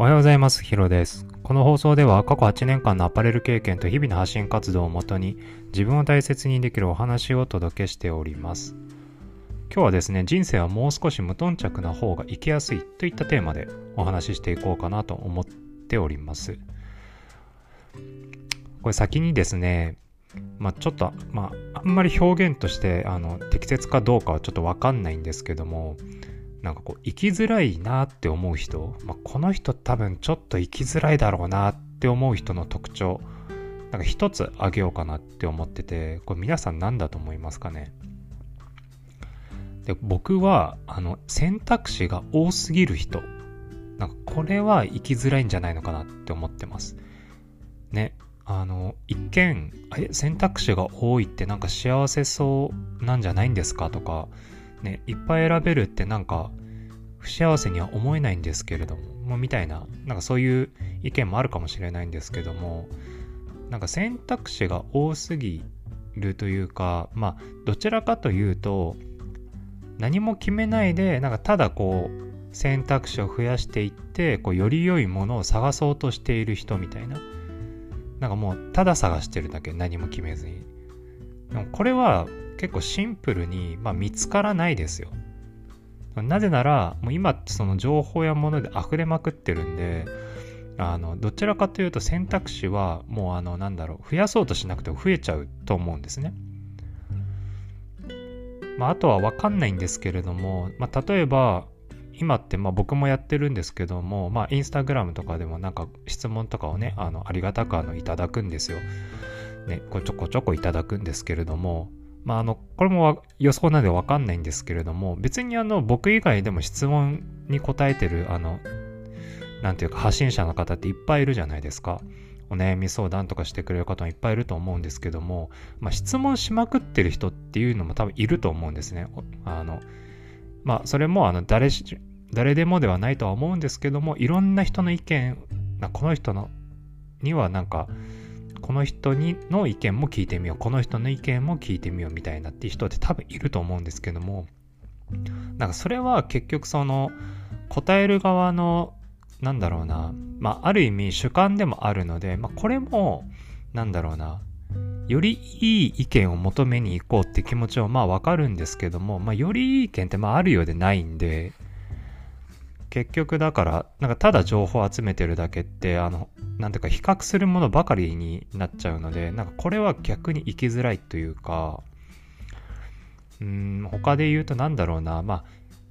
おはようございます。ヒロです。この放送では過去8年間のアパレル経験と日々の発信活動をもとに自分を大切にできるお話をお届けしております。今日はですね、人生はもう少し無頓着な方が生きやすいといったテーマでお話ししていこうかなと思っております。これ先にですね、まあ、ちょっと、まあ、あんまり表現としてあの適切かどうかはちょっとわかんないんですけども、なんかこう生きづらいなって思う人、まあ、この人多分ちょっと生きづらいだろうなって思う人の特徴なんか一つあげようかなって思っててこれ皆さん何だと思いますかね？で僕はあの選択肢が多すぎる人なんかこれは生きづらいんじゃないのかなって思ってます。ねあの一見選択肢が多いってなんか幸せそうなんじゃないんですかとかね、いっぱい選べるってなんか不幸せには思えないんですけれども、もみたいな、なんかそういう意見もあるかもしれないんですけども、なんか選択肢が多すぎるというか、まあ、どちらかというと、何も決めないで、なんかただこう、選択肢を増やしていって、こう、より良いものを探そうとしている人みたいな。なんかもう、ただ探してるだけ、何も決めずに。でもこれは結構シンプルに、まあ、見つからないですよ。なぜなら、もう今ってその情報やもので溢れまくってるんで、あの、どちらかというと選択肢はもうあの、なんだろう、増やそうとしなくても増えちゃうと思うんですね。まあ、あとはわかんないんですけれども、まあ、例えば、今ってまあ僕もやってるんですけども、まあ、インスタグラムとかでもなんか質問とかをね、あのありがたくあのいただくんですよ。ね、こちょこちょこいただくんですけれども、まあ、あの、これも予想なんでわかんないんですけれども、別にあの、僕以外でも質問に答えてる、あの、なんていうか発信者の方っていっぱいいるじゃないですか。お悩み相談とかしてくれる方もいっぱいいると思うんですけども、まあ、質問しまくってる人っていうのも多分いると思うんですね。あの、まあ、それもあの誰誰でもではないとは思うんですけども、いろんな人の意見、この人のにはなんか、この人にの意見も聞いてみよう。この人の意見も聞いてみようみたいなっていう人って多分いると思うんですけども。なんかそれは結局その答える側のなんだろうな。まあある意味主観でもあるので、まあ、これもなんだろうな。よりいい意見を求めに行こうって気持ちはまあわかるんですけども、まあ、よりいい意見ってまああるようでないんで。結局だから、なんかただ情報を集めてるだけって、あの、なんていうか比較するものばかりになっちゃうので、なんかこれは逆に生きづらいというか、うん、他で言うとなんだろうな、まあ、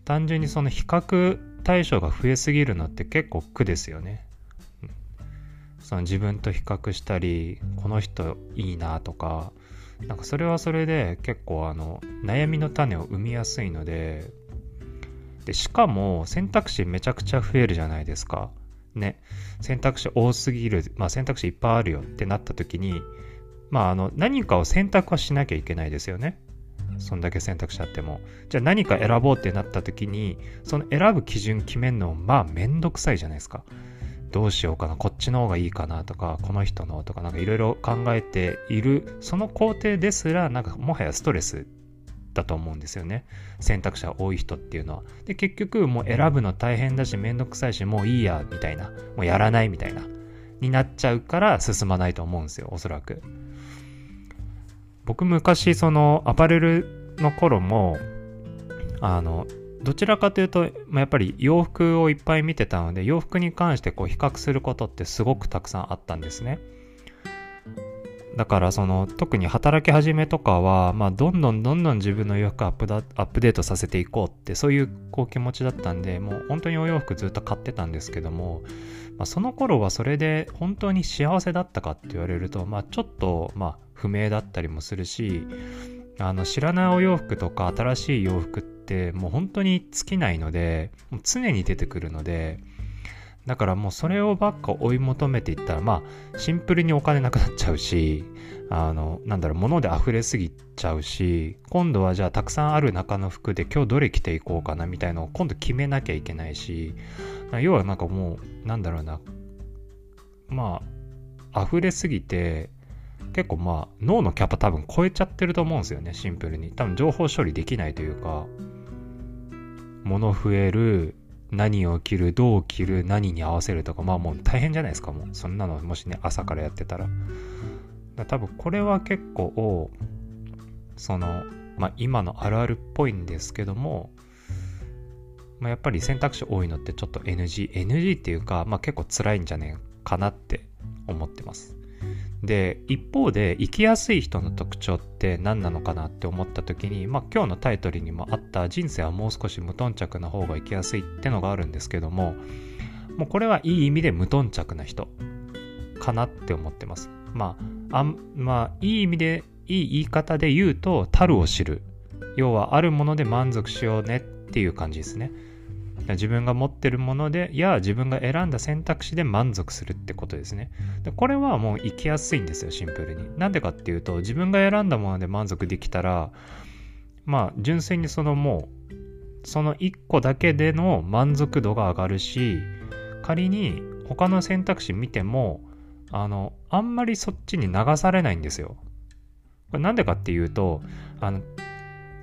単純にその比較対象が増えすぎるのって結構苦ですよね。その自分と比較したり、この人いいなとか、なんかそれはそれで結構あの悩みの種を生みやすいので、で、しかも選択肢めちゃくちゃ増えるじゃないですか。ね。選択肢多すぎる、まあ選択肢いっぱいあるよってなった時に、まああの、何かを選択はしなきゃいけないですよね。そんだけ選択肢あっても。じゃあ何か選ぼうってなった時に、その選ぶ基準決めるのまあめんどくさいじゃないですか。どうしようかな、こっちの方がいいかなとか、この人のとか、なんかいろいろ考えている、その工程ですら、なんかもはやストレスだと思うんですよね。選択肢が多い人っていうのは。で、結局もう選ぶの大変だし、めんどくさいし、もういいや、みたいな。もうやらないみたいな。になっちゃうから進まないと思うんですよ、おそらく。僕昔、そのアパレルの頃も、あの、どちらかというと、ま、やっぱり洋服をいっぱい見てたので、洋服に関してこう比較することってすごくたくさんあったんですね。だからその特に働き始めとかは、まあ、どんどんどんどん自分の洋服アップアップデートさせていこうってそういうこう気持ちだったんでもう本当にお洋服ずっと買ってたんですけども、まあ、その頃はそれで本当に幸せだったかって言われると、まあ、ちょっとまあ不明だったりもするしあの知らないお洋服とか新しい洋服ってもう本当に尽きないのでもう常に出てくるのでだからもうそれをばっか追い求めていったら、まあ、シンプルにお金なくなっちゃうし、あの、なんだろう、物で溢れすぎちゃうし、今度はじゃあたくさんある中の服で今日どれ着ていこうかなみたいのを今度決めなきゃいけないし、要はなんかもう、なんだろうな、まあ、溢れすぎて、結構まあ、脳のキャパ多分超えちゃってると思うんですよね、シンプルに。多分情報処理できないというか、物増える、何を着る、どう着る、何に合わせるとか、まあもう大変じゃないですか、もう。そんなのもしね、朝からやってたら。だ多分これは結構、その、まあ今のあるあるっぽいんですけども、まあ、やっぱり選択肢多いのってちょっと NG、NG っていうか、まあ結構辛いんじゃねえかなって思ってます。で、一方で生きやすい人の特徴って何なのかなって思った時に、まあ今日のタイトルにもあった人生はもう少し無頓着な方が生きやすいってのがあるんですけども、もうこれはいい意味で無頓着な人かなって思ってます。まあ、あまあ、いい意味で、いい言い方で言うと、樽を知る。要はあるもので満足しようねっていう感じですね。自分が持ってるものでや自分が選んだ選択肢で満足するってことですね。でこれはもう生きやすいんですよシンプルに。なんでかっていうと自分が選んだもので満足できたらまあ純粋にそのもうその1個だけでの満足度が上がるし仮に他の選択肢見てもあのあんまりそっちに流されないんですよ。これなんでかっていうとあの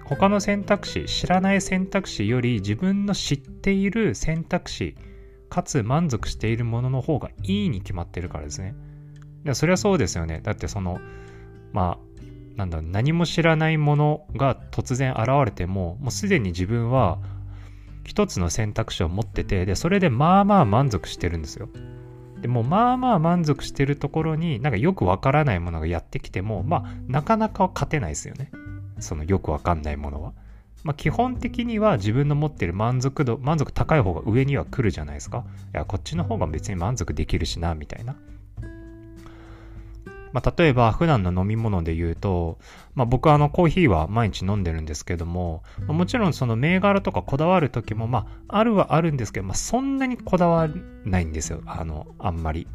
他の選択肢、知らない選択肢より自分の知っている選択肢、かつ満足しているものの方がいいに決まってるからですね。いやそりゃそうですよね。だってその、まあ、なんだ何も知らないものが突然現れても、もうすでに自分は一つの選択肢を持ってて、で、それでまあまあ満足してるんですよ。でもまあまあ満足してるところになんかよくわからないものがやってきても、まあなかなか勝てないですよね。そのよくわかんないものは。まあ、基本的には自分の持ってる満足度、満足高い方が上には来るじゃないですか。いや、こっちの方が別に満足できるしな、みたいな。まあ、例えば普段の飲み物で言うと、まあ、僕はあのコーヒーは毎日飲んでるんですけども、まあ、もちろんその銘柄とかこだわる時もまああるはあるんですけど、まあ、そんなにこだわらないんですよ。あの、あんまり。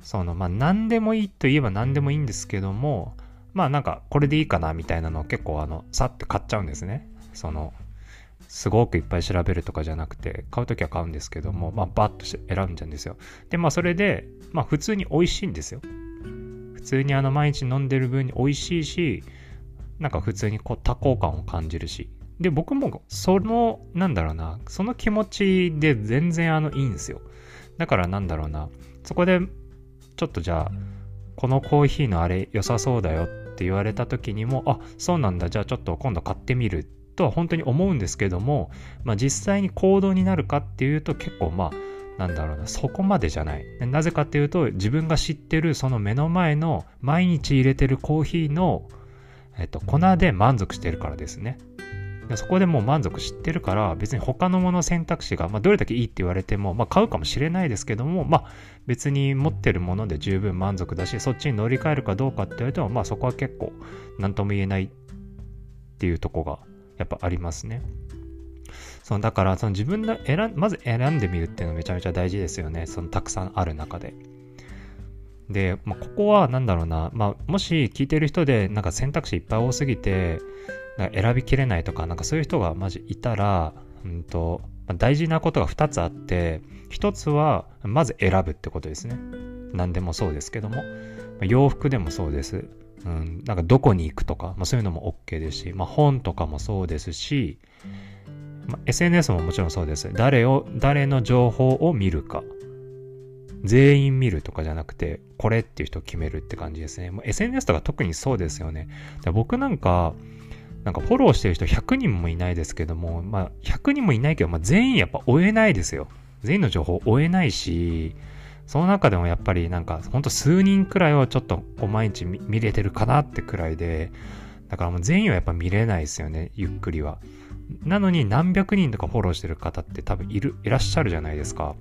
そのまあ何でもいいといえば何でもいいんですけども、まあなんかこれでいいかなみたいなのを結構あの、さって買っちゃうんですね。その、すごくいっぱい調べるとかじゃなくて、買うときは買うんですけども、まあバッとして選んじゃうんですよ。で、まあそれで、まあ普通に美味しいんですよ。普通にあの毎日飲んでる分に美味しいし、なんか普通にこう多幸感を感じるし。で、僕もその、なんだろうな、その気持ちで全然あのいいんですよ。だからなんだろうな、そこでちょっとじゃあ、このコーヒーのあれ良さそうだよっって言われた時にも、あ、そうなんだ、じゃあちょっと今度買ってみるとは本当に思うんですけども、まあ実際に行動になるかっていうと結構まあ、なんだろうな、そこまでじゃない。なぜかっていうと、自分が知ってるその目の前の毎日入れてるコーヒーの、えっと、粉で満足してるからですね。そこでもう満足知ってるから、別に他のもの選択肢が、まあ、どれだけいいって言われても、まあ、買うかもしれないですけども、まあ、別に持ってるもので十分満足だし、そっちに乗り換えるかどうかって言われても、まあ、そこは結構、何とも言えないっていうとこが、やっぱありますね。そのだから、その自分の選んまず選んでみるっていうのめちゃめちゃ大事ですよね。そのたくさんある中で。で、まあ、ここは何だろうな、まあ、もし聞いてる人でなんか選択肢いっぱい多すぎて、選びきれないとか、なんかそういう人がマジいたら、うんと、大事なことが2つあって、1つは、まず選ぶってことですね。何でもそうですけども。洋服でもそうです。うん、なんかどこに行くとか、まあ、そういうのも OK ですし、まあ、本とかもそうですし、まあ、SNS ももちろんそうです。誰を、誰の情報を見るか。全員見るとかじゃなくて、これっていう人を決めるって感じですね。もう SNS とか特にそうですよね。僕なんか、なんかフォローしてる人100人もいないですけども、まあ100人もいないけど、まあ全員やっぱ追えないですよ。全員の情報追えないし、その中でもやっぱりなんかほんと数人くらいはちょっと毎日見れてるかなってくらいで、だからもう全員はやっぱ見れないですよね、ゆっくりは。なのに何百人とかフォローしてる方って多分いる、いらっしゃるじゃないですか。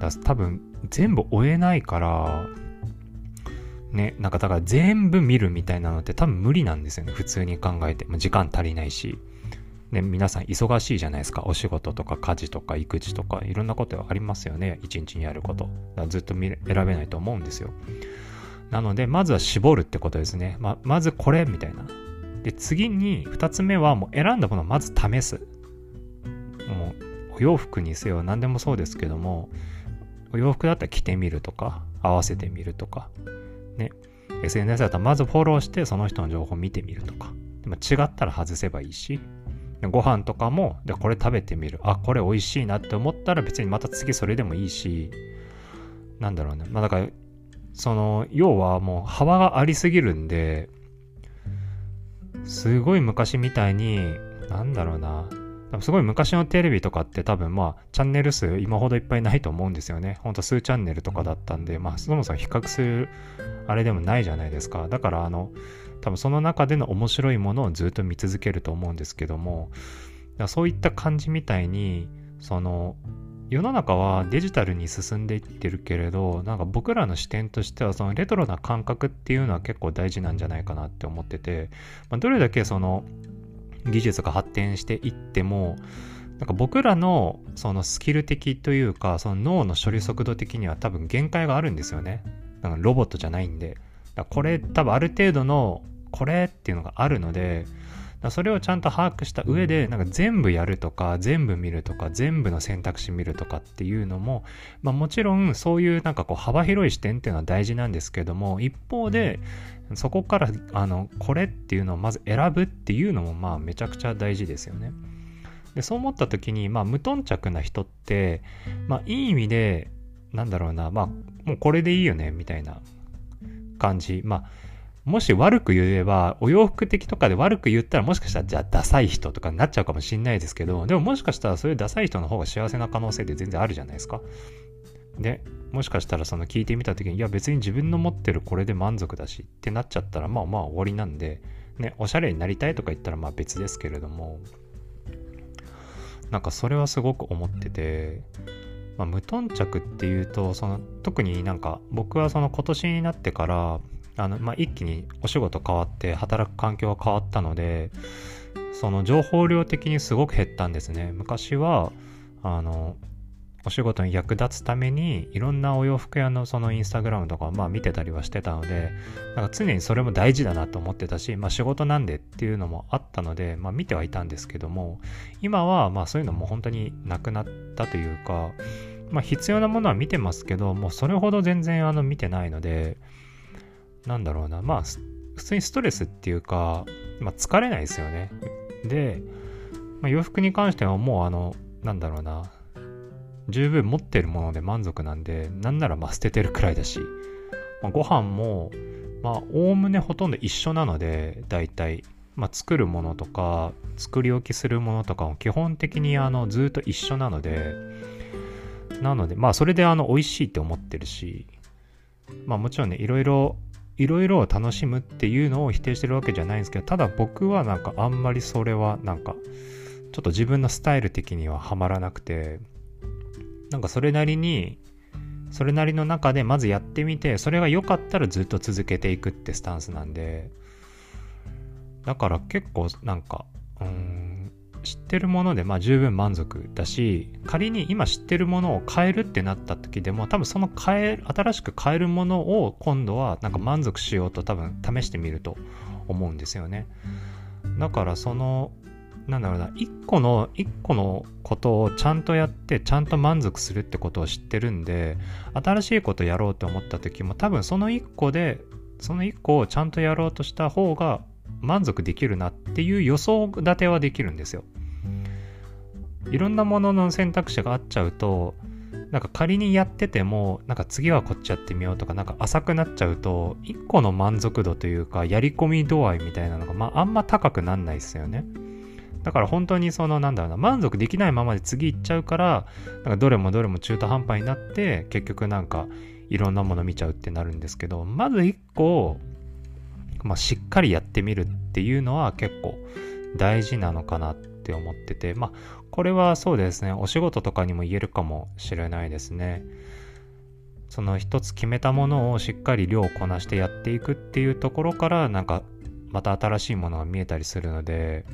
だ多分全部追えないから、ね、なんかだから全部見るみたいなのって多分無理なんですよね。普通に考えて。時間足りないし。ね、皆さん忙しいじゃないですか。お仕事とか家事とか育児とかいろんなことありますよね。一日にやること。ずっと選べないと思うんですよ。なので、まずは絞るってことですね。ままずこれみたいな。で、次に2つ目はもう選んだものをまず試す。もうお洋服にせよ何でもそうですけども、お洋服だったら着てみるとか、合わせてみるとか、ね、SNS だったらまずフォローしてその人の情報を見てみるとか。でも違ったら外せばいいし、ご飯とかも、で、これ食べてみる。あ、これ美味しいなって思ったら別にまた次それでもいいし、なんだろうね。まあだから、その、要はもう幅がありすぎるんで、すごい昔みたいに、なんだろうな。すごい昔のテレビとかって多分まあチャンネル数今ほどいっぱいないと思うんですよね。ほんと数チャンネルとかだったんで、まあそもそも比較するあれでもないじゃないですか。だからあの、多分その中での面白いものをずっと見続けると思うんですけども、そういった感じみたいに、その、世の中はデジタルに進んでいってるけれど、なんか僕らの視点としては、そのレトロな感覚っていうのは結構大事なんじゃないかなって思ってて、まあ、どれだけその技術が発展していっても、なんか僕らのそのスキル的というか、その脳の処理速度的には多分限界があるんですよね。だかロボットじゃないんで。これ多分ある程度のこれっていうのがあるので、それをちゃんと把握した上で、なんか全部やるとか、全部見るとか、全部の選択肢見るとかっていうのも、まあもちろんそういうなんかこう幅広い視点っていうのは大事なんですけども、一方で、そこから、あの、これっていうのをまず選ぶっていうのも、まあめちゃくちゃ大事ですよね。で、そう思った時に、まあ無頓着な人って、まあいい意味で、なんだろうな、まあもうこれでいいよね、みたいな感じ。まあもし悪く言えば、お洋服的とかで悪く言ったらもしかしたらじゃあダサい人とかになっちゃうかもしんないですけど、でももしかしたらそういうダサい人の方が幸せな可能性って全然あるじゃないですか。で、もしかしたらその聞いてみた時に、いや別に自分の持ってるこれで満足だしってなっちゃったら、まあまあ終わりなんで、ね、おしゃれになりたいとか言ったらまあ別ですけれども、なんかそれはすごく思ってて、まあ、無頓着っていうと、その特になんか僕はその今年になってから、あの、まあ、一気にお仕事変わって働く環境が変わったので、その情報量的にすごく減ったんですね。昔は、あの、お仕事に役立つためにいろんなお洋服屋のそのインスタグラムとかまあ見てたりはしてたのでなんか常にそれも大事だなと思ってたしまあ仕事なんでっていうのもあったのでまあ見てはいたんですけども今はまあそういうのも本当になくなったというかまあ必要なものは見てますけどもうそれほど全然あの見てないのでなんだろうな、まあ、普通にストレスっていうか、まあ、疲れないですよね。で、まあ、洋服に関してはもうあの、なんだろうな、十分持ってるもので満足なんで、なんならまあ捨ててるくらいだし、まあ、ご飯も、まあ、おおむねほとんど一緒なので、大体、まあ、作るものとか、作り置きするものとかも基本的にあの、ずっと一緒なので、なので、まあ、それであの、美味しいって思ってるし、まあ、もちろんね、いろいろいろいろ楽しむっていうのを否定してるわけじゃないんですけど、ただ僕はなんかあんまりそれはなんか、ちょっと自分のスタイル的にはハマらなくて、なんかそれなりに、それなりの中でまずやってみて、それが良かったらずっと続けていくってスタンスなんで、だから結構なんか、うん、知ってるものでまあ十分満足だし仮に今知ってるものを変えるってなった時でも多分その変え新しく変えるものを今度はなんか満足しようと多分試してみると思うんですよね。だからそのなんだろうな一個の一個のことをちゃんとやってちゃんと満足するってことを知ってるんで新しいことやろうと思った時も多分その一個でその一個をちゃんとやろうとした方が満足できるなっていう予想立てはできるんですよ。いろんなものの選択肢があっちゃうと、なんか仮にやってても、なんか次はこっちやってみようとか、なんか浅くなっちゃうと、一個の満足度というか、やり込み度合いみたいなのが、まあ、あんま高くなんないですよね。だから本当にそのなんだろうな、満足できないままで次行っちゃうから、なんかどれもどれも中途半端になって、結局なんかいろんなもの見ちゃうってなるんですけど、まず一個、まあ、しっかりやってみるっていうのは結構大事なのかなって思ってて、まあ、これはそうですね、お仕事とかにも言えるかもしれないですね。その一つ決めたものをしっかり量をこなしてやっていくっていうところから、なんかまた新しいものが見えたりするので、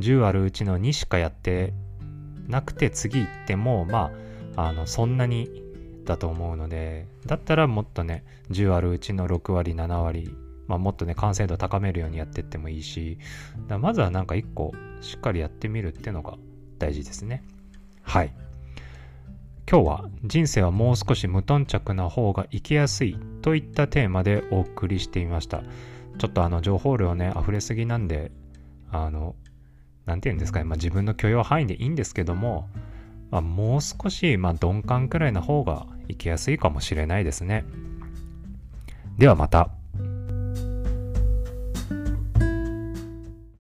10あるうちの2しかやってなくて次行っても、まあ、あの、そんなにだと思うので、だったらもっとね、10あるうちの6割、7割まあ、もっとね、完成度高めるようにやってってもいいし、だまずはなんか一個しっかりやってみるってのが大事ですね。はい。今日は人生はもう少し無頓着な方が生きやすいといったテーマでお送りしてみました。ちょっとあの情報量ね、溢れすぎなんで、あの、何て言うんですかね、まあ、自分の許容範囲でいいんですけども、まあ、もう少し、まあ、鈍感くらいの方が行きやすいかもしれないですね。ではまた。